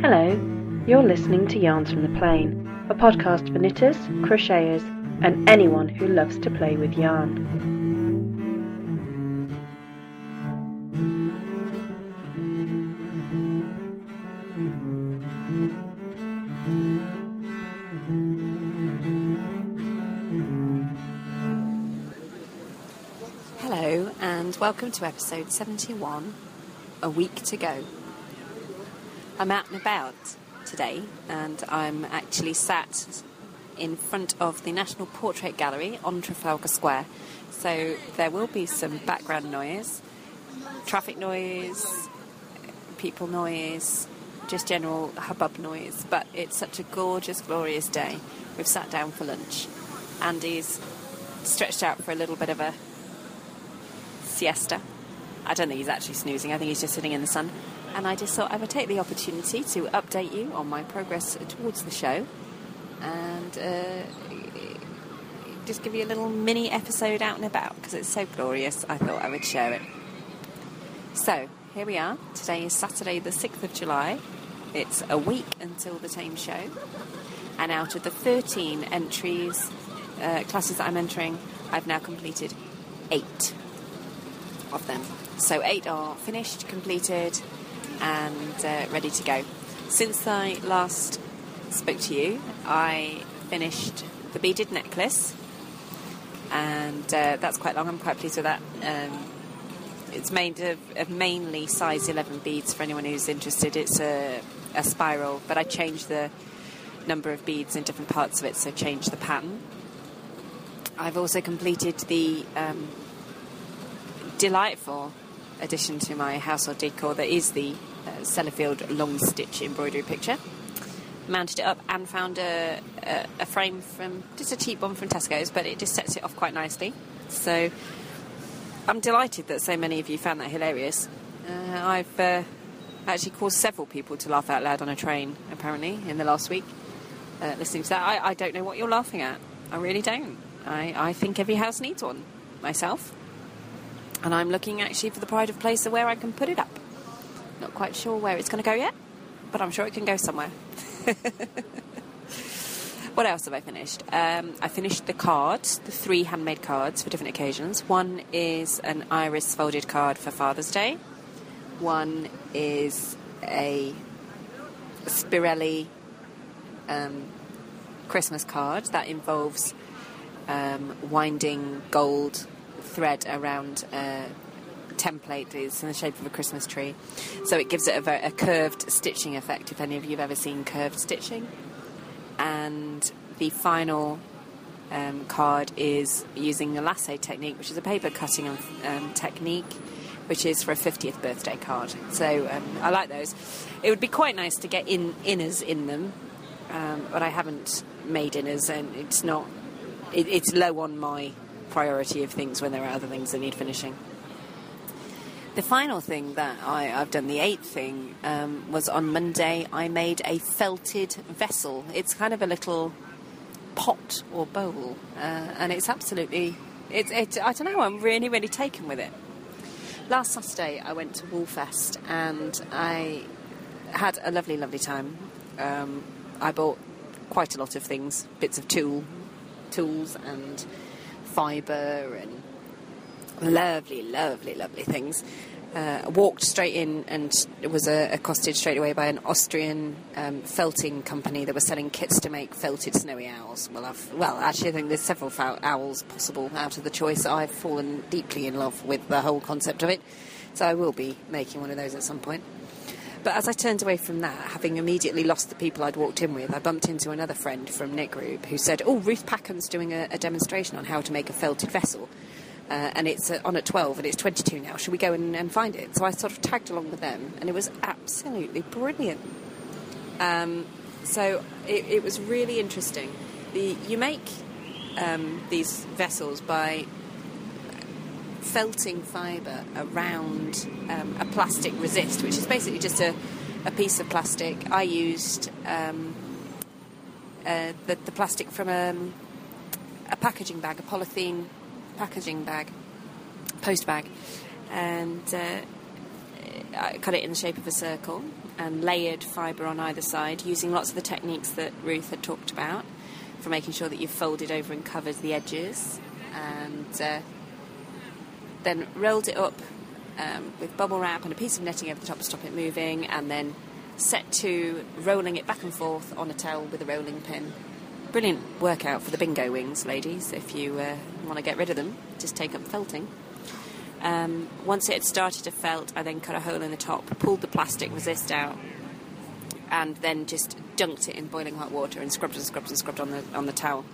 Hello, you're listening to Yarns from the Plane, a podcast for knitters, crocheters, and anyone who loves to play with yarn. Hello, and welcome to episode 71 A Week to Go. I'm out and about today, and I'm actually sat in front of the National Portrait Gallery on Trafalgar Square. So there will be some background noise, traffic noise, people noise, just general hubbub noise. But it's such a gorgeous, glorious day. We've sat down for lunch. Andy's stretched out for a little bit of a siesta. I don't think he's actually snoozing, I think he's just sitting in the sun. And I just thought I would take the opportunity to update you on my progress towards the show and uh, just give you a little mini episode out and about because it's so glorious. I thought I would share it. So, here we are. Today is Saturday, the 6th of July. It's a week until the Thames show. And out of the 13 entries, uh, classes that I'm entering, I've now completed eight of them. So eight are finished, completed, and uh, ready to go. Since I last spoke to you, I finished the beaded necklace, and uh, that's quite long. I'm quite pleased with that. Um, it's made of, of, mainly size 11 beads for anyone who's interested. It's a, a spiral, but I changed the number of beads in different parts of it, so changed the pattern. I've also completed the um, delightful addition to my household decor that is the Sellafield long stitch embroidery picture. Mounted it up and found a, a, a, frame from just a cheap one from Tesco's, but it just sets it off quite nicely. So I'm delighted that so many of you found that hilarious. Uh, I've uh, actually caused several people to laugh out loud on a train, apparently, in the last week. Uh, listening to that, I, I don't know what you're laughing at. I really don't. I, I think every house needs one, myself. And I'm looking actually for the pride of place where I can put it up. Not quite sure where it's going to go yet, but I'm sure it can go somewhere. what else have I finished? Um, I finished the cards, the three handmade cards for different occasions. One is an iris folded card for Father's Day. One is a Spirelli um, Christmas card that involves um, winding gold thread around a template is in the shape of a Christmas tree. So it gives it a, very, a curved stitching effect, if any of you have ever seen curved stitching. And the final um, card is using the lasso technique, which is a paper cutting um, technique, which is for a 50th birthday card. So um, I like those. It would be quite nice to get in inners in them, um, but I haven't made inners, and it's not. It, it's low on my priority of things when there are other things that need finishing. The final thing that I, have done, the eighth thing, um, was on Monday. I made a felted vessel. It's kind of a little pot or bowl, uh, and it's absolutely. It's. It, I don't know. I'm really, really taken with it. Last Saturday, I went to Woolfest and I had a lovely, lovely time. Um, I bought quite a lot of things, bits of tool, tools, and fibre and lovely, lovely, lovely things. Uh, walked straight in and was uh, accosted straight away by an Austrian um, felting company that was selling kits to make felted snowy owls. Well, I've, well, actually, I think there's several owls possible out of the choice. I've fallen deeply in love with the whole concept of it, so I will be making one of those at some point. But as I turned away from that, having immediately lost the people I'd walked in with, I bumped into another friend from Knit Group who said, Oh, Ruth Packham's doing a, a demonstration on how to make a felted vessel. Uh, and it's uh, on at 12 and it's 22 now. Should we go and, and, find it? So I sort of tagged along with them and it was absolutely brilliant. Um, so it, it, was really interesting. The, you make um, these vessels by felting fibre around um, a plastic resist, which is basically just a, a piece of plastic. I used um, uh, the, the, plastic from a, um, a, packaging bag, a polythene packaging bag, post bag, and uh, I cut it in the shape of a circle. and layered fibre on either side using lots of the techniques that Ruth had talked about for making sure that you've folded over and covered the edges and uh, then rolled it up um, with bubble wrap and a piece of netting over the top to stop it moving and then set to rolling it back and forth on a towel with a rolling pin. Brilliant workout for the bingo wings, ladies. If you uh, want to get rid of them, just take up felting. Um, once it had started to felt, I then cut a hole in the top, pulled the plastic resist out, and then just dunked it in boiling hot water and scrubbed and scrubbed and scrubbed on the on the towel.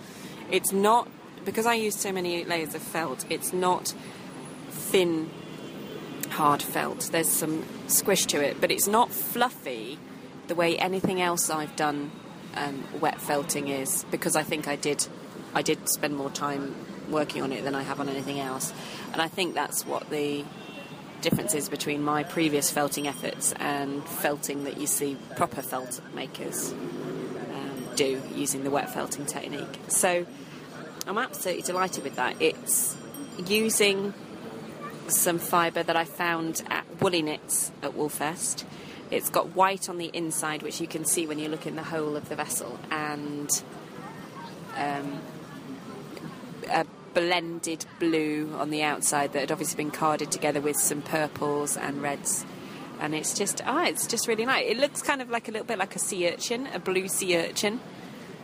It's not because I use so many layers of felt. It's not thin, hard felt. There's some squish to it, but it's not fluffy the way anything else I've done um, wet felting is. Because I think I did, I did spend more time working on it than I have on anything else, and I think that's what the difference is between my previous felting efforts and felting that you see proper felt makers um, do using the wet felting technique. So I'm absolutely delighted with that. It's using some fibre that I found at Woolly Knits at Woolfest. It's got white on the inside, which you can see when you look in the hole of the vessel, and um, a blended blue on the outside that had obviously been carded together with some purples and reds. And it's just, ah, it's just really nice. It looks kind of like a little bit like a sea urchin, a blue sea urchin.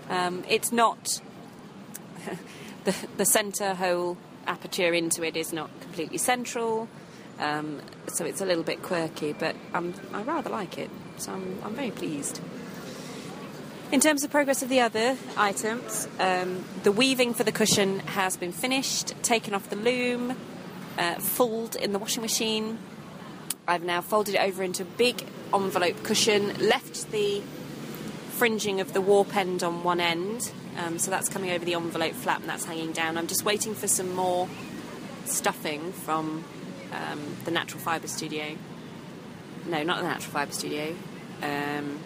Um, it's not the the centre hole aperture into it is not completely central, um, so it's a little bit quirky, but um, I rather like it, so I'm, I'm very pleased. In terms of progress of the other items, um, the weaving for the cushion has been finished, taken off the loom, uh, in the washing machine. I've now folded it over into a big envelope cushion, left the fringing of the warp end on one end, um, so that's coming over the envelope flap and that's hanging down. I'm just waiting for some more stuffing from um, the Natural Fibre Studio. No, not the Natural Fibre Studio. Um,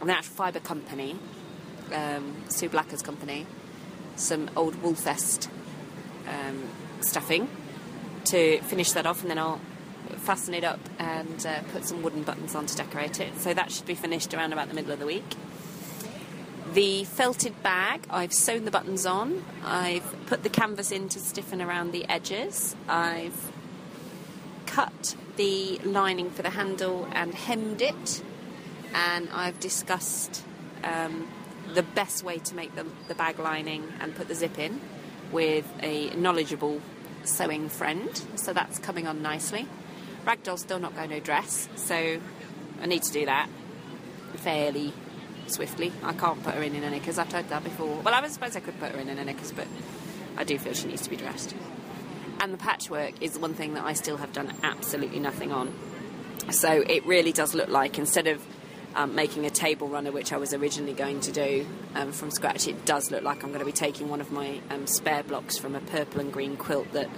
the Natural Fibre Company, um, Sue Blacker's company, some old Woolfest um, stuffing to finish that off, and then I'll fasten it up and uh, put some wooden buttons on to decorate it. So that should be finished around about the middle of the week. The felted bag, I've sewn the buttons on. I've put the canvas in to stiffen around the edges. I've cut the lining for the handle and hemmed it. And I've discussed um, the best way to make the, the bag lining and put the zip in with a knowledgeable sewing friend. So that's coming on nicely. Ragdoll's still not going to dress, so I need to do that fairly swiftly. I can't put her in in a knickers. I've tried that before. Well, I suppose I could put her in in a knickers, but I do feel she needs to be dressed. And the patchwork is one thing that I still have done absolutely nothing on. So it really does look like instead of um, making a table runner, which I was originally going to do um, from scratch, it does look like I'm going to be taking one of my um, spare blocks from a purple and green quilt that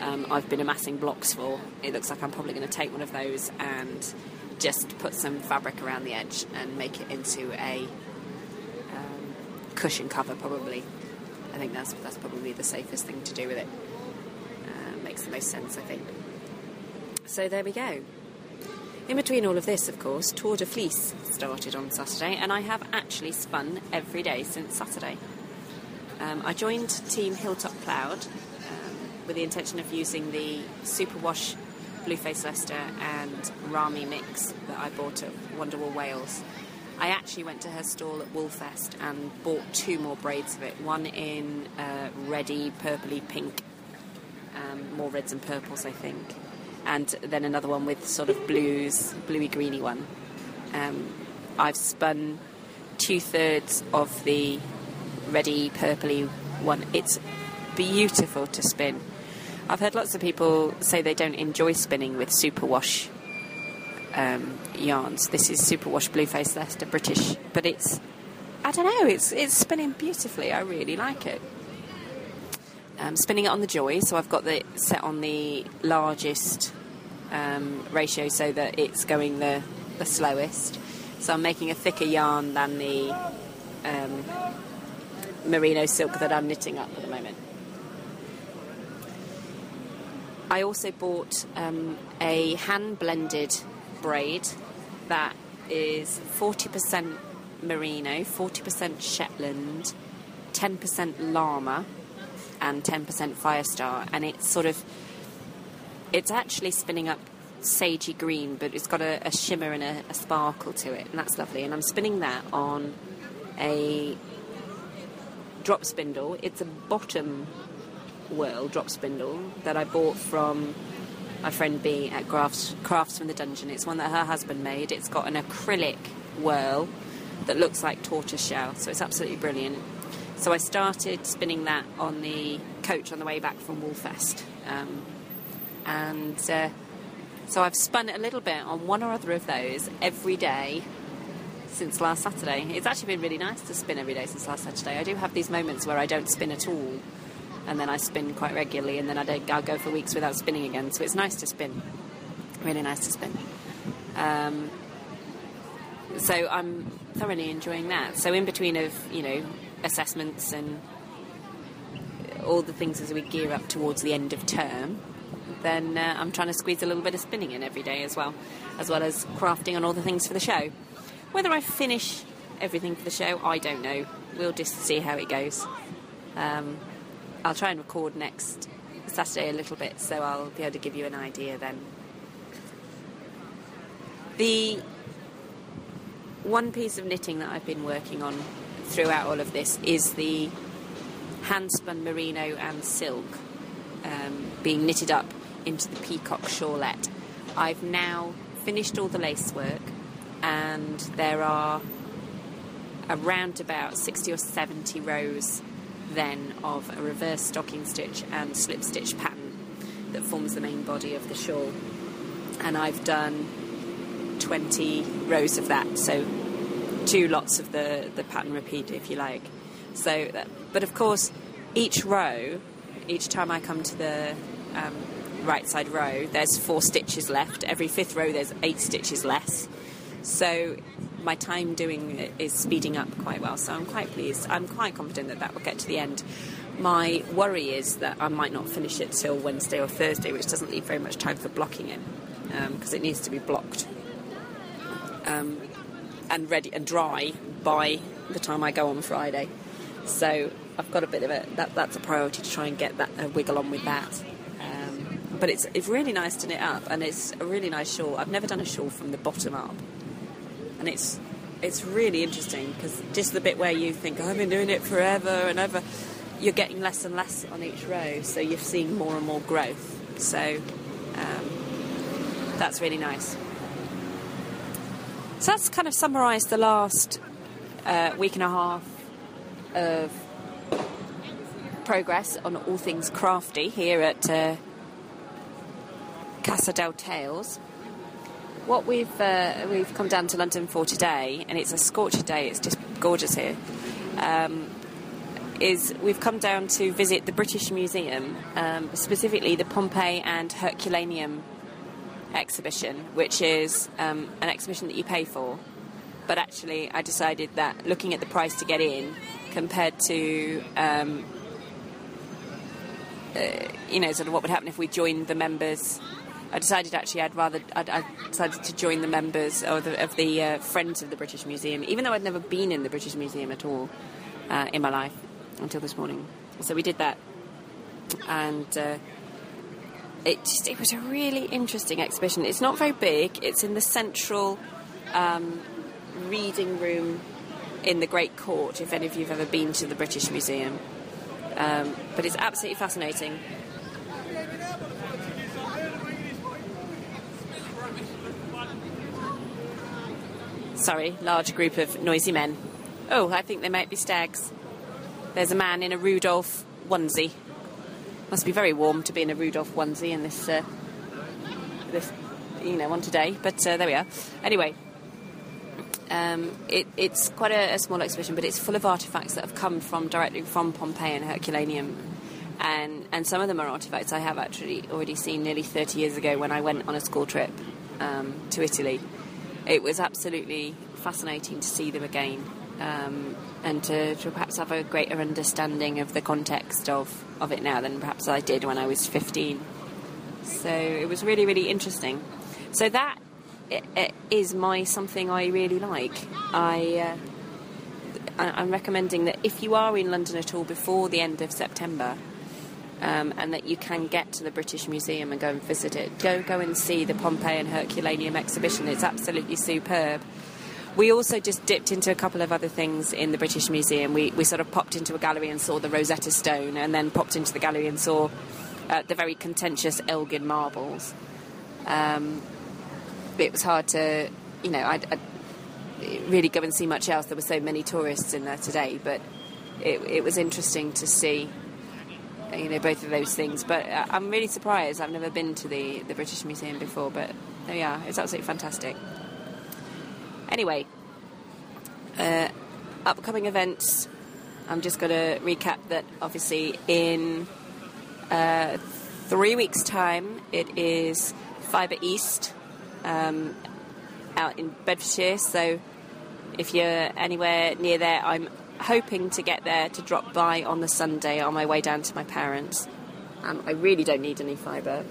um, I've been amassing blocks for. It looks like I'm probably going to take one of those and just put some fabric around the edge and make it into a um, cushion cover, probably. I think that's that's probably the safest thing to do with it. Makes the most sense, I think. So there we go. In between all of this, of course, Tour de Fleece started on Saturday, and I have actually spun every day since Saturday. Um, I joined Team Hilltop Cloud um, with the intention of using the Superwash Blueface Leicester and Ramie mix that I bought at Wonderwool Wales. I actually went to her stall at Woolfest and bought two more braids of it. One in uh, reddy, purpley pink, um, more reds and purples, I think, and then another one with sort of blues, bluey greeny one. Um, I've spun two thirds of the reddy, purpley one. It's beautiful to spin. I've heard lots of people say they don't enjoy spinning with superwash um, yarns. This is superwash blueface Leicester British, but it's I don't know. It's it's spinning beautifully. I really like it. Um, spinning it on the Joy, so I've got it set on the largest um, ratio, so that it's going the the slowest. So I'm making a thicker yarn than the um, merino silk that I'm knitting up at the moment. I also bought um, a hand blended braid that is 40% merino, 40% Shetland, 10% llama, and 10% Firestar. And it's sort of, it's actually spinning up sagey green, but it's got a, a shimmer and a, a sparkle to it, and that's lovely. And I'm spinning that on a drop spindle. It's a bottom whorl drop spindle that I bought from my friend B at Crafts, Crafts from the Dungeon. It's one that her husband made. It's got an acrylic whorl that looks like tortoise shell, so it's absolutely brilliant. So I started spinning that on the coach on the way back from Woolfest. Um, and uh, so I've spun it a little bit on one or other of those every day since last Saturday. It's actually been really nice to spin every day since last Saturday. I do have these moments where I don't spin at all, and then I spin quite regularly, and then I don't, I'll go for weeks without spinning again. So it's nice to spin. Really nice to spin. Um, so I'm thoroughly enjoying that. So in between of you know assessments and all the things as we gear up towards the end of term, then uh, I'm trying to squeeze a little bit of spinning in every day as well, as well as crafting on all the things for the show. Whether I finish everything for the show, I don't know. We'll just see how it goes. Um, I'll try and record next Saturday a little bit, so I'll be able to give you an idea then. The one piece of knitting that I've been working on throughout all of this is the hand spun merino and silk um, being knitted up into the peacock shawlette. I've now finished all the lace work, and there are around about 60 or 70 rows then of a reverse stocking stitch and slip stitch pattern that forms the main body of the shawl. And I've done 20 rows of that, so two lots of the, the pattern repeat, if you like. So, but of course, each row, each time I come to the um, right side row, there's four stitches left. Every fifth row, there's eight stitches less. So my time doing it is speeding up quite well. So I'm quite pleased. I'm quite confident that that will get to the end. My worry is that I might not finish it till Wednesday or Thursday, which doesn't leave very much time for blocking it because um, it needs to be blocked and ready and dry by the time I go on Friday. So I've got a bit of a that, that's a priority to try and get that uh, wiggle on with that. Um, but it's it's really nice to knit up, and it's a really nice shawl. I've never done a shawl from the bottom up, and it's it's really interesting because just the bit where you think oh, I've been doing it forever and ever, you're getting less and less on each row, so you're seeing more and more growth. So um, that's really nice. So that's kind of summarised the last uh, week and a half of progress on all things crafty here at uh, Casa del Tales. What we've uh, we've come down to London for today, and it's a scorcher day. It's just gorgeous here. Um, is we've come down to visit the British Museum, um, specifically the Pompeii and Herculaneum exhibition, which is um, an exhibition that you pay for. But actually, I decided that looking at the price to get in compared to um, uh, you know, sort of what would happen if we joined the members. I decided actually I'd rather I'd, I decided to join the members of the, of the uh, Friends of the British Museum, even though I'd never been in the British Museum at all uh, in my life until this morning. So we did that, and uh, it just it was a really interesting exhibition. It's not very big. It's in the central um, reading room in the Great Court. If any of you have ever been to the British Museum. Um, but it's absolutely fascinating. Sorry, large group of noisy men. Oh, I think they might be stags. There's a man in a Rudolph onesie. Must be very warm to be in a Rudolph onesie in this, uh, this, you know, one today. But uh, there we are. Anyway, um, it, it's quite a, a, small exhibition, but it's full of artifacts that have come from directly from Pompeii and Herculaneum. And, and some of them are artifacts I have actually already seen nearly 30 years ago when I went on a school trip um, to Italy. It was absolutely fascinating to see them again um, and to, to, perhaps have a greater understanding of the context of, of it now than perhaps I did when I was 15. So it was really, really interesting. So that is my something I really like. I, uh, I I'm recommending that if you are in London at all before the end of September, um, and that you can get to the British Museum and go and visit it. Go go and see the Pompeii and Herculaneum exhibition. It's absolutely superb. We also just dipped into a couple of other things in the British Museum. We, we sort of popped into a gallery and saw the Rosetta Stone, and then popped into the gallery and saw uh, the very contentious Elgin marbles. Um, it was hard to, you know, I'd, I'd really go and see much else. There were so many tourists in there today, but it, it was interesting to see you know both of those things. But uh, I'm really surprised. I've never been to the the British Museum before, but there we are. It's absolutely fantastic. Anyway, uh, upcoming events. I'm just going to recap that. Obviously, in uh, three weeks' time, it is Fibre East um, out in Bedfordshire. So, if you're anywhere near there, I'm hoping to get there to drop by on the Sunday on my way down to my parents. Um, I really don't need any fibre.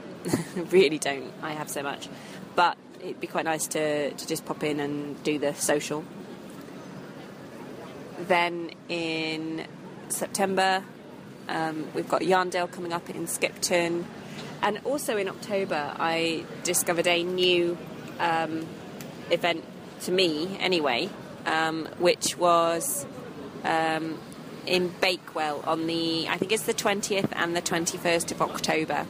really don't. I have so much. It'd be quite nice to, to just pop in and do the social. Then in September, um, we've got Yarndale coming up in Skipton. And also in October, I discovered a new um, event to me, anyway, um, which was um, in Bakewell on the, I think it's the 20th and the 21st of October.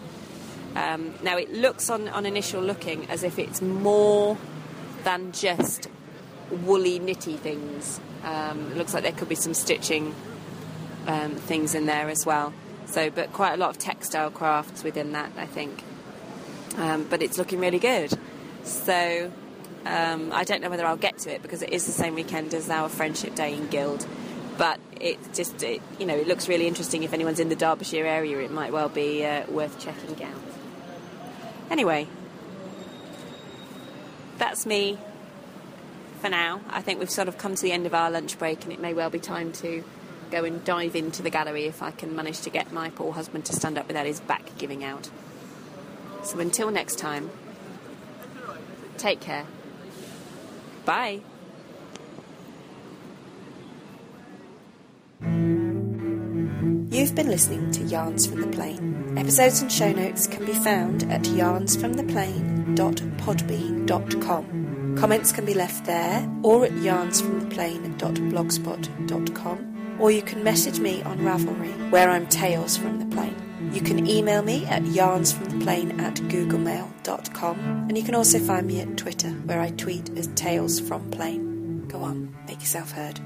Um, now, it looks on, on initial looking as if it's more than just woolly knitty things. Um, it looks like there could be some stitching um, things in there as well. So, but quite a lot of textile crafts within that, I think. Um, but it's looking really good. So, um, I don't know whether I'll get to it because it is the same weekend as our Friendship Day in Guild. But it just, it, you know, it looks really interesting. If anyone's in the Derbyshire area, it might well be uh, worth checking out. Anyway, that's me for now. I think we've sort of come to the end of our lunch break, and it may well be time to go and dive into the gallery if I can manage to get my poor husband to stand up without his back giving out. So until next time, take care. Bye. You've been listening to Yarns from the Plane. Episodes and show notes can be found at yarnsfromtheplane.podbean.com. Comments can be left there or at yarnsfromtheplane.blogspot.com or you can message me on Ravelry where I'm Tales from the Plane. You can email me at yarnsfromtheplane at googlemail.com and you can also find me at Twitter where I tweet as Tales from Plane. Go on, make yourself heard.